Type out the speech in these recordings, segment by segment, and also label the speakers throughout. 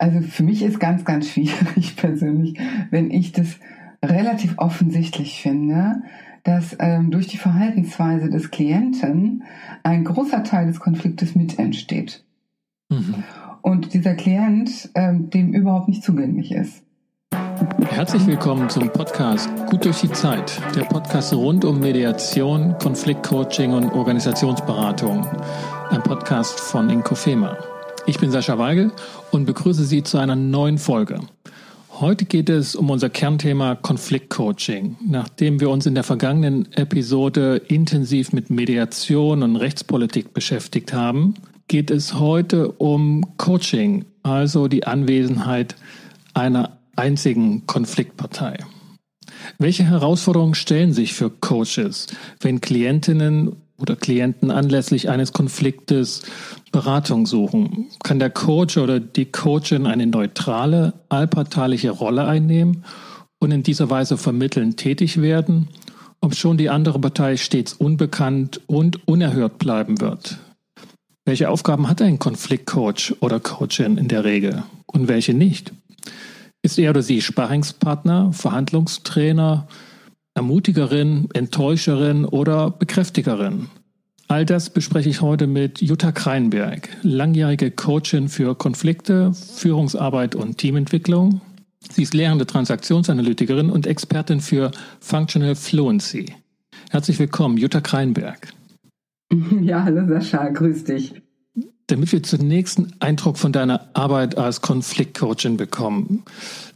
Speaker 1: Also für mich ist ganz, ganz schwierig persönlich, wenn ich das relativ offensichtlich finde, dass ähm, durch die Verhaltensweise des Klienten ein großer Teil des Konfliktes mit entsteht. Mhm. Und dieser Klient ähm, dem überhaupt nicht zugänglich ist.
Speaker 2: Herzlich willkommen zum Podcast Gut durch die Zeit, der Podcast rund um Mediation, Konfliktcoaching und Organisationsberatung. Ein Podcast von Inkofema. Ich bin Sascha Weigel und begrüße Sie zu einer neuen Folge. Heute geht es um unser Kernthema Konfliktcoaching. Nachdem wir uns in der vergangenen Episode intensiv mit Mediation und Rechtspolitik beschäftigt haben, geht es heute um Coaching, also die Anwesenheit einer einzigen Konfliktpartei. Welche Herausforderungen stellen sich für Coaches, wenn Klientinnen oder Klienten anlässlich eines Konfliktes Beratung suchen, kann der Coach oder die Coachin eine neutrale, allparteiliche Rolle einnehmen und in dieser Weise vermitteln tätig werden, ob schon die andere Partei stets unbekannt und unerhört bleiben wird. Welche Aufgaben hat ein Konfliktcoach oder Coachin in der Regel und welche nicht? Ist er oder sie Sparringspartner, Verhandlungstrainer, Ermutigerin, Enttäuscherin oder Bekräftigerin? All das bespreche ich heute mit Jutta Kreinberg, langjährige Coachin für Konflikte, Führungsarbeit und Teamentwicklung. Sie ist lehrende Transaktionsanalytikerin und Expertin für Functional Fluency. Herzlich willkommen, Jutta Kreinberg.
Speaker 1: Ja, hallo Sascha, grüß dich.
Speaker 2: Damit wir zunächst einen Eindruck von deiner Arbeit als Konfliktcoachin bekommen,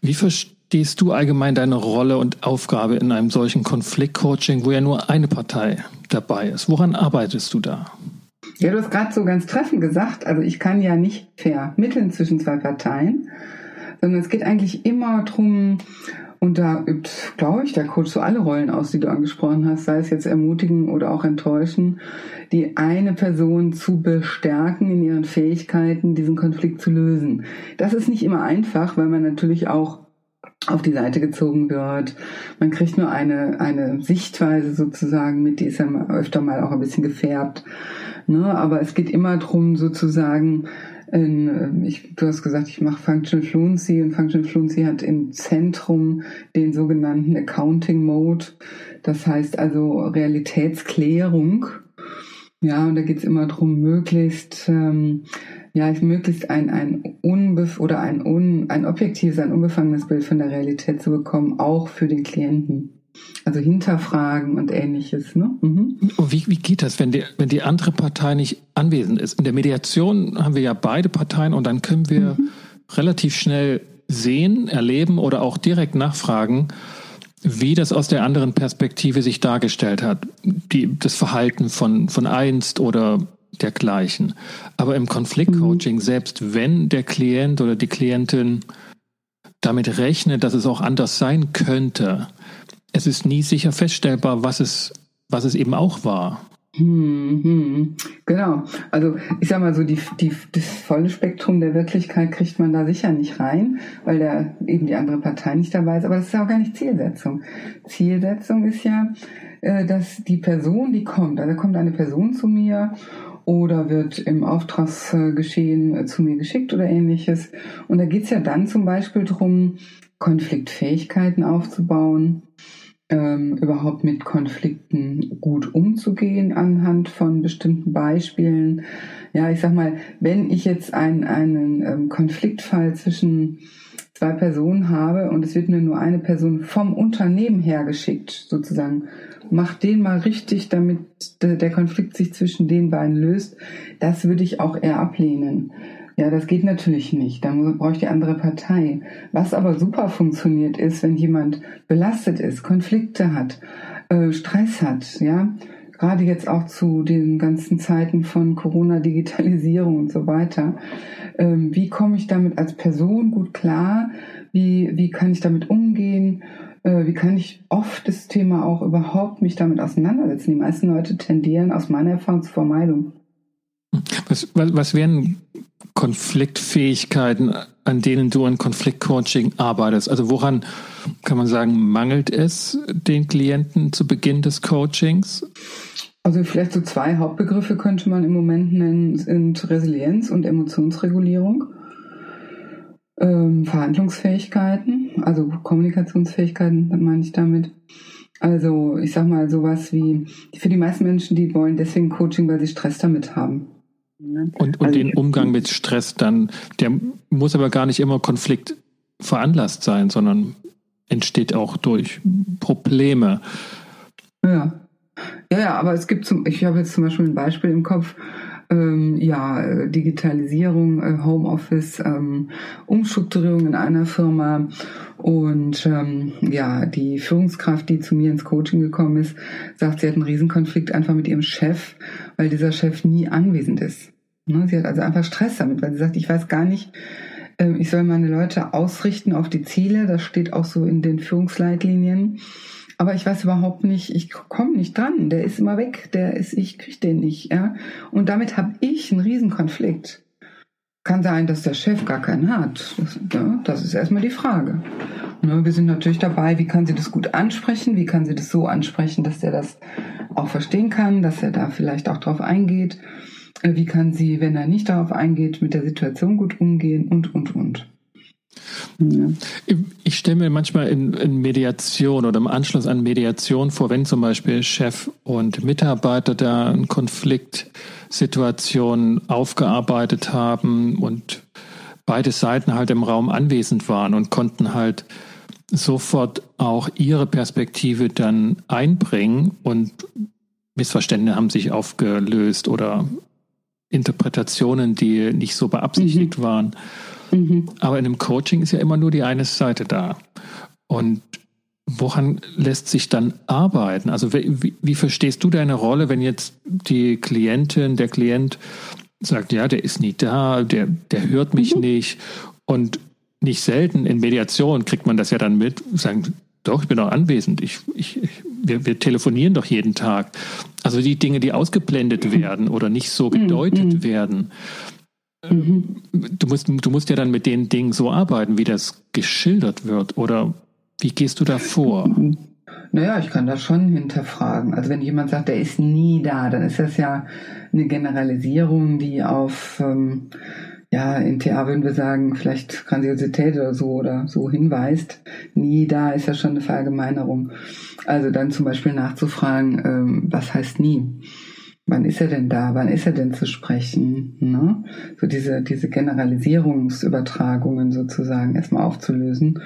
Speaker 2: wie verstehst du allgemein deine Rolle und Aufgabe in einem solchen Konfliktcoaching, wo ja nur eine Partei dabei ist? Woran arbeitest du da?
Speaker 1: Ja, du hast gerade so ganz treffend gesagt, also ich kann ja nicht vermitteln zwischen zwei Parteien, sondern es geht eigentlich immer darum, und da übt, glaube ich, der Coach so alle Rollen aus, die du angesprochen hast, sei es jetzt ermutigen oder auch enttäuschen, die eine Person zu bestärken in ihren Fähigkeiten, diesen Konflikt zu lösen. Das ist nicht immer einfach, weil man natürlich auch auf die Seite gezogen wird. Man kriegt nur eine, eine Sichtweise sozusagen mit, die ist ja öfter mal auch ein bisschen gefärbt. Ne? Aber es geht immer darum, sozusagen, in, ähm, ich, du hast gesagt, ich mache Functional Fluency und Functional Fluency hat im Zentrum den sogenannten Accounting Mode. Das heißt also Realitätsklärung. Ja, und da geht es immer darum, möglichst, ähm, ja, möglichst ein, ein unbef oder ein, un, ein objektives, ein unbefangenes Bild von der Realität zu bekommen, auch für den Klienten. Also hinterfragen und ähnliches. Ne?
Speaker 2: Mhm. Und wie, wie geht das, wenn die, wenn die andere Partei nicht anwesend ist? In der Mediation haben wir ja beide Parteien und dann können wir mhm. relativ schnell sehen, erleben oder auch direkt nachfragen, wie das aus der anderen Perspektive sich dargestellt hat. Die, das Verhalten von, von einst oder dergleichen. Aber im Konfliktcoaching, mhm. selbst wenn der Klient oder die Klientin damit rechnet, dass es auch anders sein könnte, es ist nie sicher feststellbar, was es, was es eben auch war.
Speaker 1: Hm, hm. Genau. Also ich sag mal so, die, die, das volle Spektrum der Wirklichkeit kriegt man da sicher nicht rein, weil da eben die andere Partei nicht dabei ist. Aber das ist ja auch gar nicht Zielsetzung. Zielsetzung ist ja, äh, dass die Person, die kommt, also kommt eine Person zu mir oder wird im Auftragsgeschehen zu mir geschickt oder ähnliches. Und da geht's ja dann zum Beispiel darum, Konfliktfähigkeiten aufzubauen ähm, überhaupt mit Konflikten gut umzugehen anhand von bestimmten Beispielen. Ja, ich sag mal, wenn ich jetzt einen, einen ähm, Konfliktfall zwischen zwei Personen habe und es wird mir nur eine Person vom Unternehmen her geschickt, sozusagen, mach den mal richtig, damit der Konflikt sich zwischen den beiden löst, das würde ich auch eher ablehnen. Ja, das geht natürlich nicht. Da brauche ich die andere Partei. Was aber super funktioniert ist, wenn jemand belastet ist, Konflikte hat, äh, Stress hat, ja, gerade jetzt auch zu den ganzen Zeiten von Corona, Digitalisierung und so weiter. Ähm, wie komme ich damit als Person gut klar? Wie, wie kann ich damit umgehen? Äh, wie kann ich oft das Thema auch überhaupt mich damit auseinandersetzen? Die meisten Leute tendieren aus meiner Erfahrung zur Vermeidung.
Speaker 2: Was, was, was wären Konfliktfähigkeiten, an denen du in Konfliktcoaching arbeitest? Also woran kann man sagen, mangelt es den Klienten zu Beginn des Coachings?
Speaker 1: Also vielleicht so zwei Hauptbegriffe könnte man im Moment nennen, sind Resilienz und Emotionsregulierung. Ähm, Verhandlungsfähigkeiten, also Kommunikationsfähigkeiten, meine ich damit. Also ich sag mal sowas wie, für die meisten Menschen, die wollen deswegen Coaching, weil sie Stress damit haben.
Speaker 2: Und, und also den Umgang mit Stress dann, der muss aber gar nicht immer Konflikt veranlasst sein, sondern entsteht auch durch Probleme.
Speaker 1: Ja. Ja, ja, aber es gibt zum, ich habe jetzt zum Beispiel ein Beispiel im Kopf, ähm, ja, Digitalisierung, äh, Homeoffice, ähm, Umstrukturierung in einer Firma und ähm, ja, die Führungskraft, die zu mir ins Coaching gekommen ist, sagt, sie hat einen Riesenkonflikt einfach mit ihrem Chef, weil dieser Chef nie anwesend ist. Ne? Sie hat also einfach Stress damit, weil sie sagt, ich weiß gar nicht, äh, ich soll meine Leute ausrichten auf die Ziele, das steht auch so in den Führungsleitlinien. Aber ich weiß überhaupt nicht, ich komme nicht dran, der ist immer weg, der ist, ich kriege den nicht. Ja? Und damit habe ich einen Riesenkonflikt. Kann sein, dass der Chef gar keinen hat. Das, ja, das ist erstmal die Frage. Ja, wir sind natürlich dabei, wie kann sie das gut ansprechen, wie kann sie das so ansprechen, dass der das auch verstehen kann, dass er da vielleicht auch drauf eingeht. Äh, wie kann sie, wenn er nicht darauf eingeht, mit der Situation gut umgehen und, und, und.
Speaker 2: Ja. Ich stelle mir manchmal in, in, Mediation oder im Anschluss an Mediation vor, wenn zum Beispiel Chef und Mitarbeiter da eine Konfliktsituation aufgearbeitet haben und beide Seiten halt im Raum anwesend waren und konnten halt sofort auch ihre Perspektive dann einbringen und Missverständnisse haben sich aufgelöst oder Interpretationen, die nicht so beabsichtigt mhm. waren. Mhm. Aber in einem Coaching ist ja immer nur die eine Seite da. Und woran lässt sich dann arbeiten? Also wie, wie, verstehst du deine Rolle, wenn jetzt die Klientin, der Klient sagt, ja, der ist nie da, der, der hört mich mhm. nicht und nicht selten in Mediation kriegt man das ja dann mit, sagen, doch, ich bin auch anwesend. Ich, ich, wir, wir telefonieren doch jeden Tag. Also die Dinge, die ausgeblendet mhm. werden oder nicht so gedeutet mhm. werden. Mhm. Du, musst, du musst ja dann mit den Dingen so arbeiten, wie das geschildert wird. Oder wie gehst du da vor?
Speaker 1: Naja, ich kann das schon hinterfragen. Also wenn jemand sagt, der ist nie da, dann ist das ja eine Generalisierung, die auf ähm, ja, in TA würden wir sagen, vielleicht Grandiosität oder so oder so hinweist. Nie da ist ja schon eine Verallgemeinerung. Also dann zum Beispiel nachzufragen, ähm, was heißt nie? Wann ist er denn da? Wann ist er denn zu sprechen? Ne? So diese, diese Generalisierungsübertragungen sozusagen erstmal aufzulösen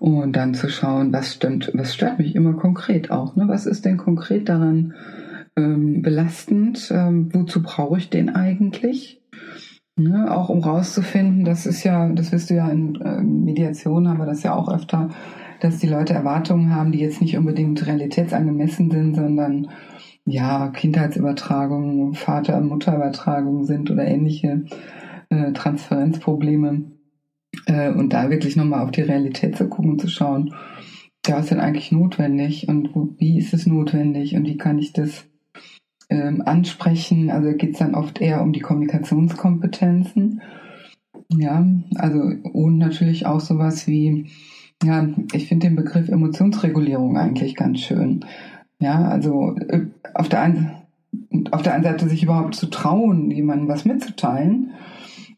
Speaker 1: und dann zu schauen, was stimmt, was stört mich immer konkret auch. Ne? Was ist denn konkret daran ähm, belastend? Ähm, wozu brauche ich den eigentlich? Ne, auch um rauszufinden, das ist ja, das wirst du ja in äh, Mediation, aber das ja auch öfter, dass die Leute Erwartungen haben, die jetzt nicht unbedingt realitätsangemessen sind, sondern ja, Kindheitsübertragungen, Vater- und Mutterübertragungen sind oder ähnliche äh, Transferenzprobleme. Äh, und da wirklich nochmal auf die Realität zu gucken zu schauen, ja, was ist denn eigentlich notwendig und wo, wie ist es notwendig und wie kann ich das ähm, ansprechen. Also geht es dann oft eher um die Kommunikationskompetenzen. Ja, also und natürlich auch sowas wie, ja, ich finde den Begriff Emotionsregulierung eigentlich ganz schön. Ja, also äh, auf der einen auf der einen Seite sich überhaupt zu trauen, jemandem was mitzuteilen,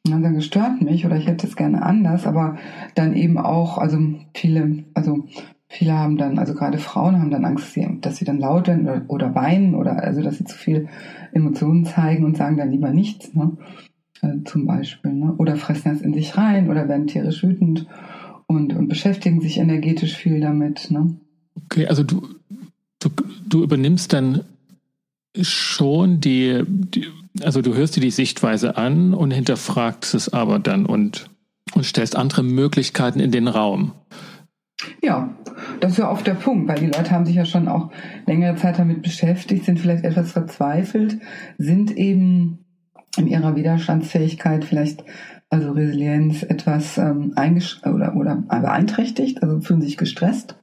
Speaker 1: dann sagen, stört mich oder ich hätte es gerne anders, aber dann eben auch, also viele, also Viele haben dann, also gerade Frauen haben dann Angst, dass sie dann laut werden oder, oder weinen oder also dass sie zu viel Emotionen zeigen und sagen dann lieber nichts, ne? Äh, zum Beispiel. Ne? Oder fressen das in sich rein oder werden tierisch wütend und, und beschäftigen sich energetisch viel damit. Ne?
Speaker 2: Okay, also du, du, du übernimmst dann schon die, die, also du hörst dir die Sichtweise an und hinterfragst es aber dann und, und stellst andere Möglichkeiten in den Raum.
Speaker 1: Ja, das ist ja oft der Punkt, weil die Leute haben sich ja schon auch längere Zeit damit beschäftigt, sind vielleicht etwas verzweifelt, sind eben in ihrer Widerstandsfähigkeit vielleicht, also Resilienz, etwas ähm, eingesch oder, oder beeinträchtigt, also fühlen sich gestresst.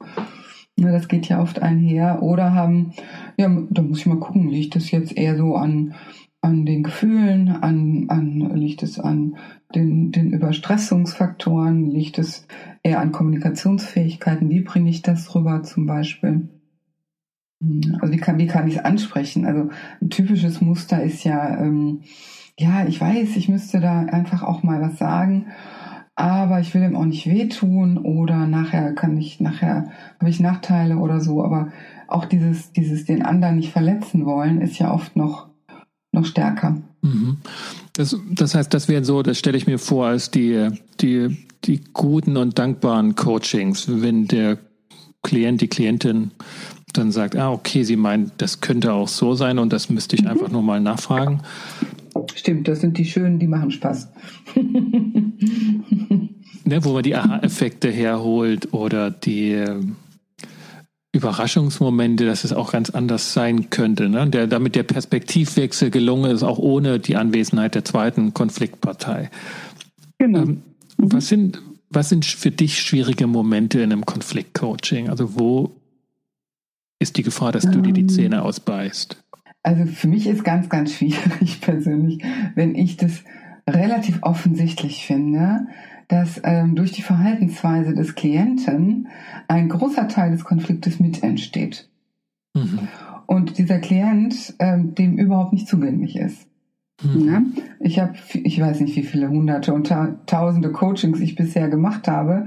Speaker 1: Ja, das geht ja oft einher. Oder haben, ja, da muss ich mal gucken, liegt das jetzt eher so an an den Gefühlen, an, an liegt es an den, den Überstressungsfaktoren, liegt es eher an Kommunikationsfähigkeiten, wie bringe ich das rüber zum Beispiel? Hm, also wie kann, wie kann ich es ansprechen? Also ein typisches Muster ist ja, ähm, ja, ich weiß, ich müsste da einfach auch mal was sagen. Aber ich will ihm auch nicht wehtun oder nachher kann ich, nachher habe ich Nachteile oder so. Aber auch dieses, dieses den anderen nicht verletzen wollen, ist ja oft noch, noch stärker.
Speaker 2: Mhm. Das, das heißt, das wäre so, das stelle ich mir vor, als die, die, die guten und dankbaren Coachings, wenn der Klient, die Klientin dann sagt, ah, okay, sie meint, das könnte auch so sein und das müsste ich mhm. einfach nur mal nachfragen.
Speaker 1: Stimmt, das sind die schönen, die machen Spaß.
Speaker 2: ne, wo man die Aha-Effekte herholt oder die äh, Überraschungsmomente, dass es auch ganz anders sein könnte. Ne? Der, damit der Perspektivwechsel gelungen ist, auch ohne die Anwesenheit der zweiten Konfliktpartei. Genau. Ähm, mhm. was, sind, was sind für dich schwierige Momente in einem Konfliktcoaching? Also wo ist die Gefahr, dass du dir die ähm. Zähne ausbeißt?
Speaker 1: Also für mich ist ganz, ganz schwierig persönlich, wenn ich das relativ offensichtlich finde, dass ähm, durch die Verhaltensweise des Klienten ein großer Teil des Konfliktes mit entsteht. Mhm. Und dieser Klient ähm, dem überhaupt nicht zugänglich ist. Mhm. Ja? Ich habe, ich weiß nicht, wie viele hunderte und tausende Coachings ich bisher gemacht habe,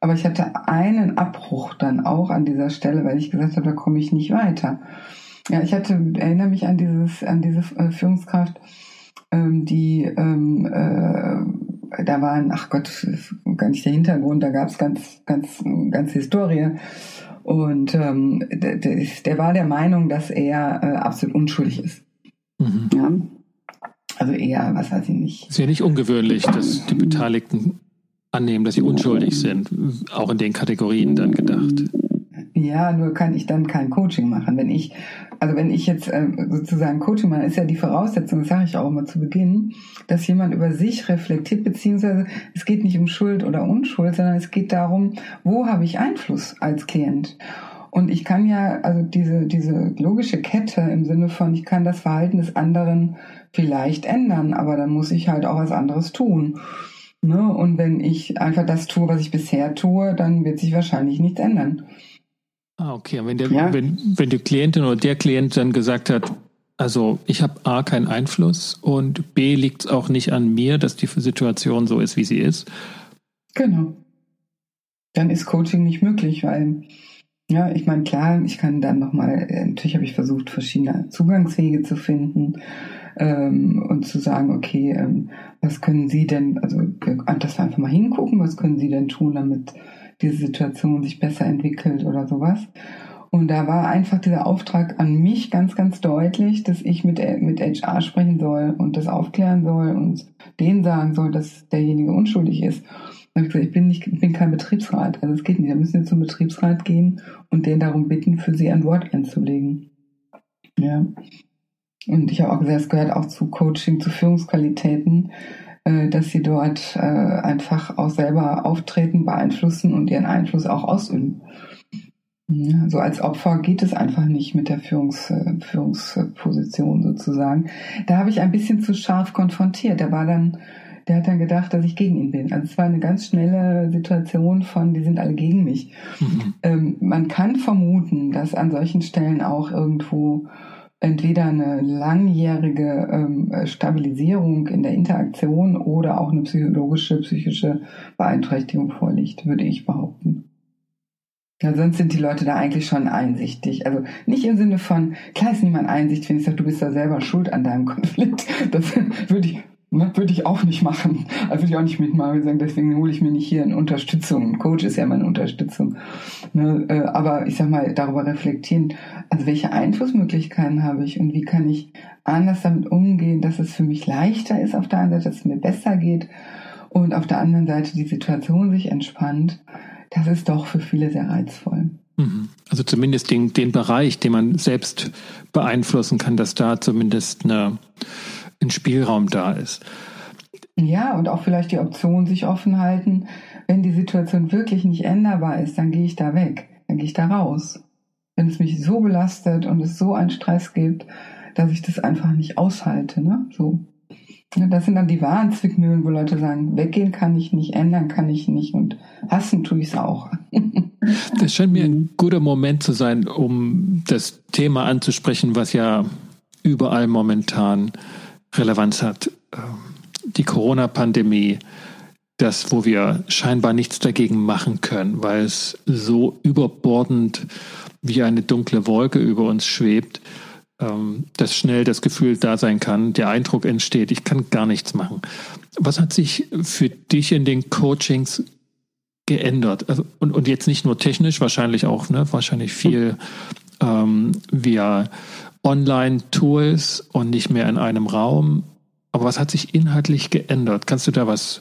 Speaker 1: aber ich hatte einen Abbruch dann auch an dieser Stelle, weil ich gesagt habe, da komme ich nicht weiter. Ja, ich hatte, erinnere mich an dieses, an diese äh, Führungskraft, ähm, die, ähm, äh, da waren, ach Gott, gar nicht der Hintergrund, da gab es ganz, ganz, ganz Historie. Und ähm, der, der, war der Meinung, dass er äh, absolut unschuldig ist. Mhm. Ja. Also eher, was weiß ich nicht.
Speaker 2: Ist ja nicht ungewöhnlich, dass die Beteiligten annehmen, dass sie unschuldig sind, auch in den Kategorien dann gedacht.
Speaker 1: Ja, nur kann ich dann kein Coaching machen. Wenn ich, also wenn ich jetzt äh, sozusagen Coaching mache, ist ja die Voraussetzung, das sage ich auch immer zu Beginn, dass jemand über sich reflektiert, beziehungsweise es geht nicht um Schuld oder Unschuld, sondern es geht darum, wo habe ich Einfluss als Klient? Und ich kann ja, also diese, diese logische Kette im Sinne von, ich kann das Verhalten des anderen vielleicht ändern, aber dann muss ich halt auch was anderes tun. Ne? Und wenn ich einfach das tue, was ich bisher tue, dann wird sich wahrscheinlich nichts ändern.
Speaker 2: Ah, okay. Und wenn, der, ja. wenn, wenn die Klientin oder der Klient dann gesagt hat, also ich habe A keinen Einfluss und B liegt es auch nicht an mir, dass die Situation so ist, wie sie ist.
Speaker 1: Genau. Dann ist Coaching nicht möglich, weil, ja, ich meine, klar, ich kann dann nochmal, äh, natürlich habe ich versucht, verschiedene Zugangswege zu finden ähm, und zu sagen, okay, ähm, was können Sie denn, also dass wir einfach mal hingucken, was können Sie denn tun, damit diese Situation sich besser entwickelt oder sowas. Und da war einfach dieser Auftrag an mich ganz, ganz deutlich, dass ich mit, mit HR sprechen soll und das aufklären soll und denen sagen soll, dass derjenige unschuldig ist. Und ich gesagt, ich bin nicht, ich bin kein Betriebsrat. Also es geht nicht. Da müssen Sie zum Betriebsrat gehen und den darum bitten, für Sie ein Wort einzulegen. Ja. Und ich habe auch gesagt, es gehört auch zu Coaching, zu Führungsqualitäten, äh, dass sie dort äh, einfach auch selber auftreten, beeinflussen und ihren Einfluss auch ausüben. Ja, so als Opfer geht es einfach nicht mit der Führungs, äh, Führungsposition sozusagen. Da habe ich ein bisschen zu scharf konfrontiert. Der war dann, der hat dann gedacht, dass ich gegen ihn bin. Also es war eine ganz schnelle Situation von, die sind alle gegen mich. Mhm. Ähm, man kann vermuten, dass an solchen Stellen auch irgendwo entweder eine langjährige ähm, Stabilisierung in der Interaktion oder auch eine psychologische, psychische Beeinträchtigung vorliegt, würde ich behaupten. Ja, sonst sind die Leute da eigentlich schon einsichtig. Also nicht im Sinne von, klar ist niemand einsichtig, wenn ich sage, du bist da selber schuld an deinem Konflikt. Das würde ich, Ne, würde ich auch nicht machen. Also würde ich auch nicht mitmachen. Sagen, deswegen hole ich mir nicht hier eine Unterstützung. Ein Coach ist ja meine Unterstützung. Ne, äh, aber ich sag mal, darüber reflektieren, also welche Einflussmöglichkeiten habe ich und wie kann ich anders damit umgehen, dass es für mich leichter ist auf der einen Seite, dass es mir besser geht und auf der anderen Seite die Situation sich entspannt. Das ist doch für viele sehr reizvoll.
Speaker 2: Mhm. Also zumindest den, den Bereich, den man selbst beeinflussen kann, dass da zumindest eine ein Spielraum da ist.
Speaker 1: Ja, und auch vielleicht die Option sich offen halten, wenn die Situation wirklich nicht änderbar ist, dann gehe ich da weg, dann gehe ich da raus. Wenn es mich so belastet und es so einen Stress gibt, dass ich das einfach nicht aushalte, ne? So. Das sind dann die wahren Zwickmühlen, wo Leute sagen, weggehen kann ich nicht, ändern kann ich nicht und hassen tue ich es auch.
Speaker 2: Das scheint mir ein guter Moment zu sein, um das Thema anzusprechen, was ja überall momentan Relevanz hat. Ähm, die Corona-Pandemie, das, wo wir scheinbar nichts dagegen machen können, weil es so überbordend wie eine dunkle Wolke über uns schwebt, ähm, dass schnell das Gefühl da sein kann, der Eindruck entsteht, ich kann gar nichts machen. Was hat sich für dich in den Coachings geändert? Also, und, und jetzt nicht nur technisch, wahrscheinlich auch, ne, wahrscheinlich viel ähm, via Online-Tools und nicht mehr in einem Raum. Aber was hat sich inhaltlich geändert? Kannst du da was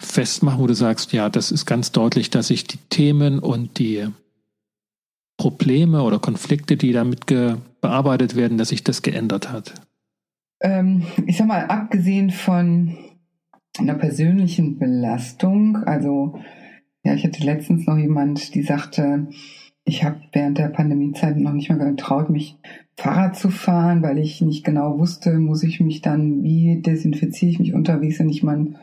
Speaker 2: festmachen, wo du sagst, ja, das ist ganz deutlich, dass sich die Themen und die Probleme oder Konflikte, die damit bearbeitet werden, dass sich das geändert hat?
Speaker 1: Ähm, ich sag mal, abgesehen von einer persönlichen Belastung, also ja, ich hatte letztens noch jemand, die sagte, ich habe während der Pandemiezeit noch nicht mal getraut, mich Fahrrad zu fahren, weil ich nicht genau wusste, muss ich mich dann, wie desinfiziere ich mich unterwegs, wenn ich mal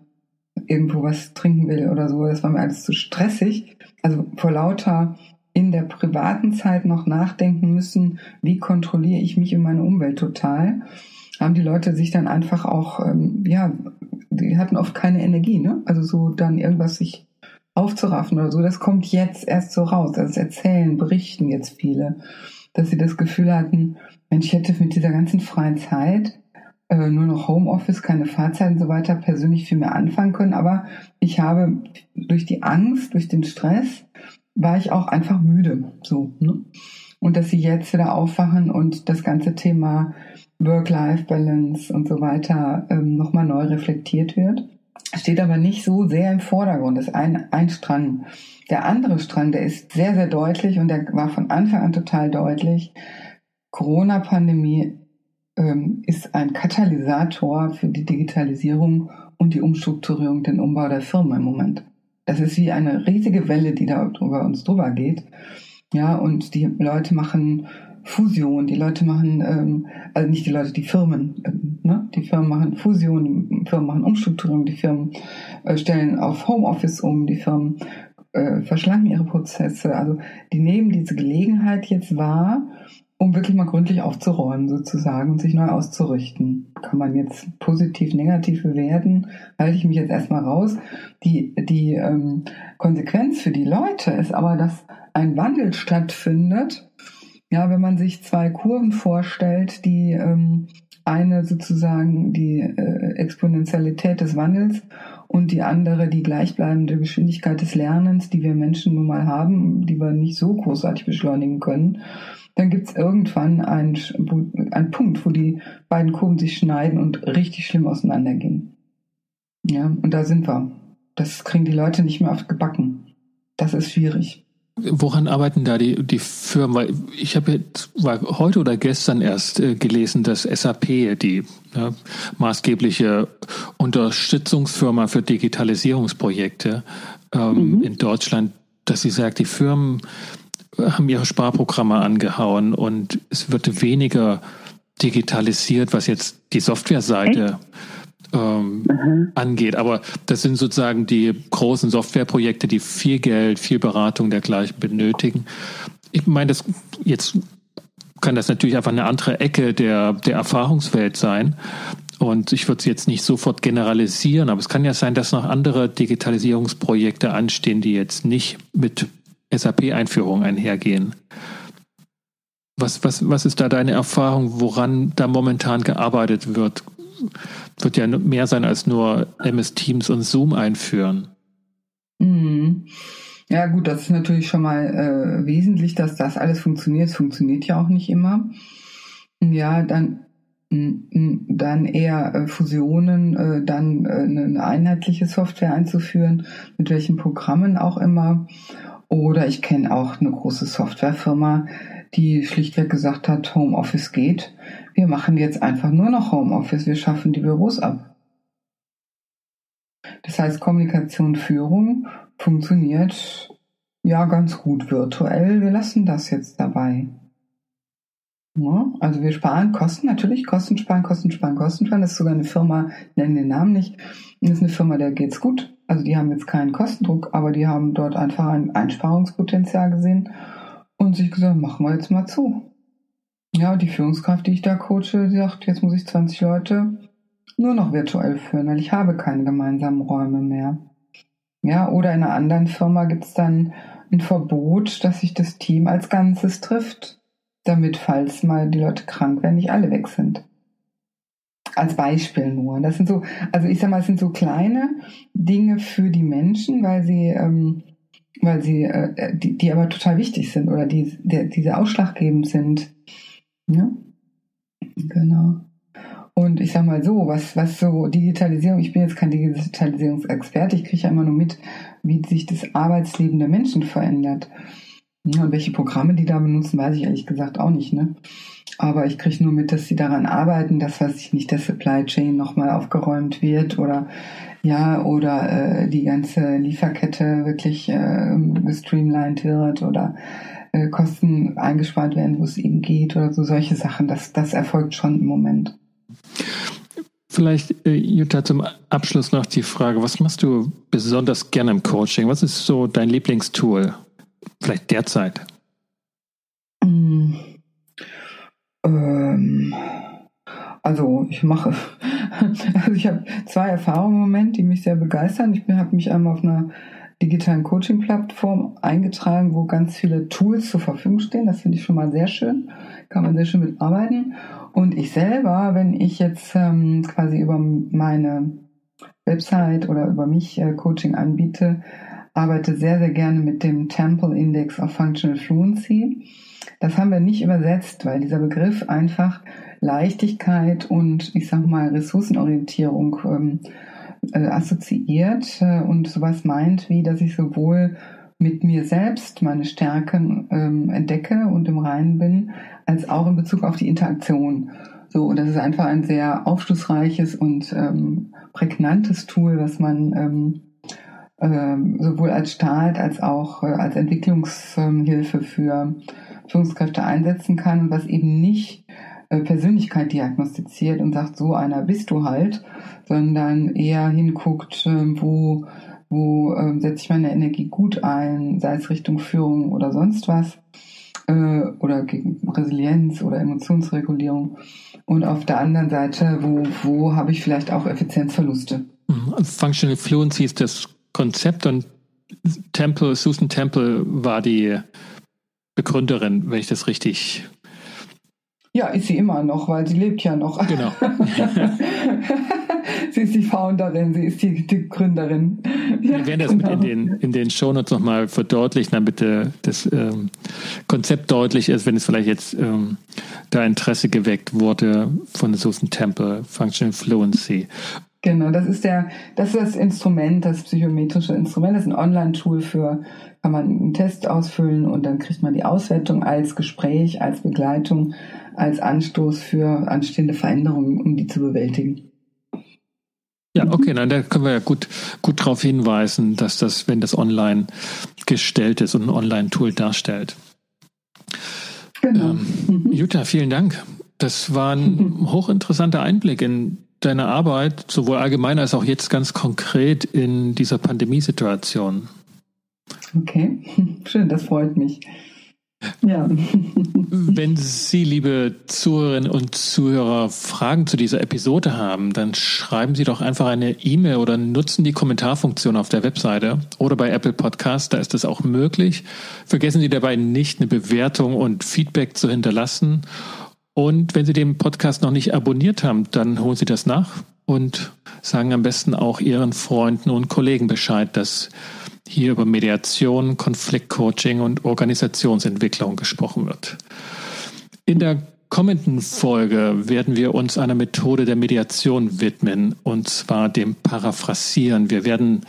Speaker 1: irgendwo was trinken will oder so. Das war mir alles zu stressig. Also vor lauter in der privaten Zeit noch nachdenken müssen, wie kontrolliere ich mich und meine Umwelt total, haben die Leute sich dann einfach auch, ähm, ja, die hatten oft keine Energie, ne? Also so dann irgendwas sich aufzuraffen oder so, das kommt jetzt erst so raus. Das erzählen, berichten jetzt viele, dass sie das Gefühl hatten, Mensch, ich hätte mit dieser ganzen freien Zeit äh, nur noch Homeoffice, keine Fahrzeit und so weiter persönlich viel mehr anfangen können. Aber ich habe durch die Angst, durch den Stress, war ich auch einfach müde. So, ne? Und dass sie jetzt wieder aufwachen und das ganze Thema Work-Life-Balance und so weiter ähm, nochmal neu reflektiert wird. Steht aber nicht so sehr im Vordergrund. Das ist ein, ein Strang. Der andere Strang, der ist sehr, sehr deutlich und der war von Anfang an total deutlich. Corona-Pandemie ähm, ist ein Katalysator für die Digitalisierung und die Umstrukturierung, den Umbau der Firma im Moment. Das ist wie eine riesige Welle, die da über uns drüber geht. Ja, und die Leute machen Fusion, die Leute machen, ähm, also nicht die Leute, die Firmen, ähm, ne? die Firmen machen Fusion, die Firmen machen Umstrukturierung, die Firmen äh, stellen auf Homeoffice um, die Firmen äh, verschlanken ihre Prozesse. Also die nehmen diese Gelegenheit jetzt wahr, um wirklich mal gründlich aufzuräumen sozusagen und sich neu auszurichten. Kann man jetzt positiv, negativ bewerten, halte ich mich jetzt erstmal raus. Die, die ähm, Konsequenz für die Leute ist aber, dass ein Wandel stattfindet. Ja, wenn man sich zwei Kurven vorstellt, die ähm, eine sozusagen die äh, Exponentialität des Wandels und die andere die gleichbleibende Geschwindigkeit des Lernens, die wir Menschen nun mal haben, die wir nicht so großartig beschleunigen können dann gibt es irgendwann einen, einen Punkt, wo die beiden Kurven sich schneiden und richtig schlimm auseinandergehen. Ja, und da sind wir. Das kriegen die Leute nicht mehr oft gebacken. Das ist schwierig.
Speaker 2: Woran arbeiten da die, die Firmen? Weil ich habe jetzt war heute oder gestern erst äh, gelesen, dass SAP, die ne, maßgebliche Unterstützungsfirma für Digitalisierungsprojekte ähm, mhm. in Deutschland, dass sie sagt, die Firmen haben ihre Sparprogramme angehauen und es wird weniger digitalisiert, was jetzt die Softwareseite ähm, mhm. angeht. Aber das sind sozusagen die großen Softwareprojekte, die viel Geld, viel Beratung dergleichen benötigen. Ich meine, das jetzt kann das natürlich einfach eine andere Ecke der, der Erfahrungswelt sein. Und ich würde es jetzt nicht sofort generalisieren, aber es kann ja sein, dass noch andere Digitalisierungsprojekte anstehen, die jetzt nicht mit SAP-Einführung einhergehen. Was, was, was ist da deine Erfahrung, woran da momentan gearbeitet wird? Wird ja mehr sein als nur MS Teams und Zoom einführen.
Speaker 1: Mhm. Ja gut, das ist natürlich schon mal äh, wesentlich, dass das alles funktioniert. Es funktioniert ja auch nicht immer. Ja, dann dann eher äh, Fusionen, äh, dann äh, eine einheitliche Software einzuführen, mit welchen Programmen auch immer oder ich kenne auch eine große Softwarefirma, die schlichtweg gesagt hat, Homeoffice geht. Wir machen jetzt einfach nur noch Homeoffice. Wir schaffen die Büros ab. Das heißt, Kommunikation, Führung funktioniert ja ganz gut virtuell. Wir lassen das jetzt dabei. Ja, also wir sparen Kosten, natürlich Kosten sparen, Kosten sparen, Kosten sparen. Das ist sogar eine Firma, nennen den Namen nicht. Das ist eine Firma, der geht's gut. Also die haben jetzt keinen Kostendruck, aber die haben dort einfach ein Einsparungspotenzial gesehen und sich gesagt, machen wir jetzt mal zu. Ja, die Führungskraft, die ich da coache, die sagt, jetzt muss ich 20 Leute nur noch virtuell führen, weil ich habe keine gemeinsamen Räume mehr. Ja, oder in einer anderen Firma gibt es dann ein Verbot, dass sich das Team als Ganzes trifft, damit, falls mal die Leute krank werden, nicht alle weg sind. Als Beispiel nur. Das sind so, also ich sag mal, es sind so kleine Dinge für die Menschen, weil sie, ähm, weil sie, äh, die, die aber total wichtig sind oder die, die, die sehr ausschlaggebend sind. Ja, genau. Und ich sag mal so, was, was so Digitalisierung, ich bin jetzt kein Digitalisierungsexperte, ich kriege ja immer nur mit, wie sich das Arbeitsleben der Menschen verändert. Ja, und welche Programme die da benutzen, weiß ich ehrlich gesagt auch nicht. Ne? Aber ich kriege nur mit, dass sie daran arbeiten, dass, weiß ich nicht, der Supply Chain nochmal aufgeräumt wird oder ja, oder äh, die ganze Lieferkette wirklich äh, gestreamlined wird oder äh, Kosten eingespart werden, wo es eben geht oder so solche Sachen. Das, das erfolgt schon im Moment.
Speaker 2: Vielleicht, äh, Jutta, zum Abschluss noch die Frage, was machst du besonders gerne im Coaching? Was ist so dein Lieblingstool? Vielleicht derzeit?
Speaker 1: Mm, ähm, also ich mache, also ich habe zwei Erfahrungen im Moment, die mich sehr begeistern. Ich habe mich einmal auf einer digitalen Coaching-Plattform eingetragen, wo ganz viele Tools zur Verfügung stehen. Das finde ich schon mal sehr schön. Kann man sehr schön mitarbeiten. Und ich selber, wenn ich jetzt ähm, quasi über meine Website oder über mich äh, Coaching anbiete, arbeite sehr, sehr gerne mit dem Temple Index of Functional Fluency. Das haben wir nicht übersetzt, weil dieser Begriff einfach Leichtigkeit und ich sag mal Ressourcenorientierung ähm, äh, assoziiert äh, und sowas meint, wie dass ich sowohl mit mir selbst meine Stärken ähm, entdecke und im Reinen bin, als auch in Bezug auf die Interaktion. So, und das ist einfach ein sehr aufschlussreiches und ähm, prägnantes Tool, was man ähm, sowohl als Staat als auch äh, als Entwicklungshilfe für Führungskräfte einsetzen kann was eben nicht äh, Persönlichkeit diagnostiziert und sagt, so einer bist du halt, sondern eher hinguckt, äh, wo wo äh, setze ich meine Energie gut ein, sei es Richtung Führung oder sonst was, äh, oder gegen Resilienz oder Emotionsregulierung. Und auf der anderen Seite, wo, wo habe ich vielleicht auch Effizienzverluste?
Speaker 2: Mhm. Functional Fluency ist das Konzept und Temple, Susan Temple war die Begründerin, wenn ich das richtig
Speaker 1: ja, ist sie immer noch, weil sie lebt ja noch.
Speaker 2: Genau.
Speaker 1: sie ist die Founderin, sie ist die, die Gründerin.
Speaker 2: Ja, Wir werden das genau. in den, in den Shownotes nochmal verdeutlichen, damit äh, das ähm, Konzept deutlich ist, wenn es vielleicht jetzt ähm, da Interesse geweckt wurde von Susan Temple, Functional Fluency.
Speaker 1: Genau, das ist der, das ist das Instrument, das psychometrische Instrument, das ist ein Online-Tool für, kann man einen Test ausfüllen und dann kriegt man die Auswertung als Gespräch, als Begleitung, als Anstoß für anstehende Veränderungen, um die zu bewältigen.
Speaker 2: Ja, okay, dann da können wir ja gut, gut darauf hinweisen, dass das, wenn das online gestellt ist und ein Online-Tool darstellt. Genau. Ähm, mhm. Jutta, vielen Dank. Das war ein hochinteressanter Einblick in deine Arbeit, sowohl allgemein als auch jetzt ganz konkret in dieser Pandemiesituation.
Speaker 1: Okay, schön, das freut mich. Ja.
Speaker 2: Wenn Sie, liebe Zuhörerinnen und Zuhörer, Fragen zu dieser Episode haben, dann schreiben Sie doch einfach eine E-Mail oder nutzen die Kommentarfunktion auf der Webseite oder bei Apple Podcast, da ist das auch möglich. Vergessen Sie dabei nicht, eine Bewertung und Feedback zu hinterlassen. Und wenn Sie den Podcast noch nicht abonniert haben, dann holen Sie das nach und sagen am besten auch Ihren Freunden und Kollegen Bescheid, dass hier über Mediation, Konfliktcoaching und Organisationsentwicklung gesprochen wird. In der kommenden Folge werden wir uns einer Methode der Mediation widmen, und zwar dem Paraphrasieren. Wir werden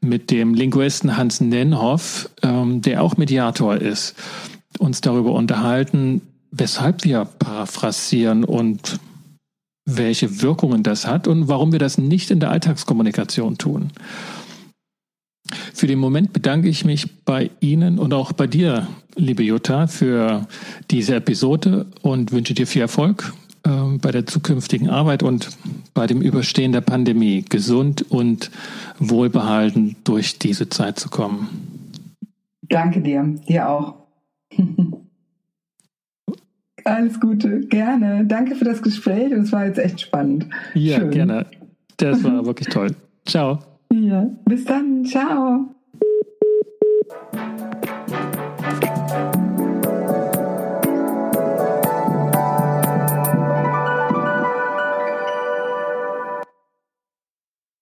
Speaker 2: mit dem Linguisten Hans Nenhoff, ähm, der auch Mediator ist, uns darüber unterhalten, weshalb wir paraphrasieren und welche Wirkungen das hat und warum wir das nicht in der Alltagskommunikation tun. Für den Moment bedanke ich mich bei Ihnen und auch bei dir, liebe Jutta, für diese Episode und wünsche dir viel Erfolg äh, bei der zukünftigen Arbeit und bei dem Überstehen der Pandemie, gesund und wohlbehalten durch diese Zeit zu kommen.
Speaker 1: Danke dir, dir auch. Alles Gute, gerne. Danke für das Gespräch und es war jetzt echt spannend.
Speaker 2: Ja, Schön. gerne. Das war wirklich toll. Ciao.
Speaker 1: Ja, bis dann. Ciao.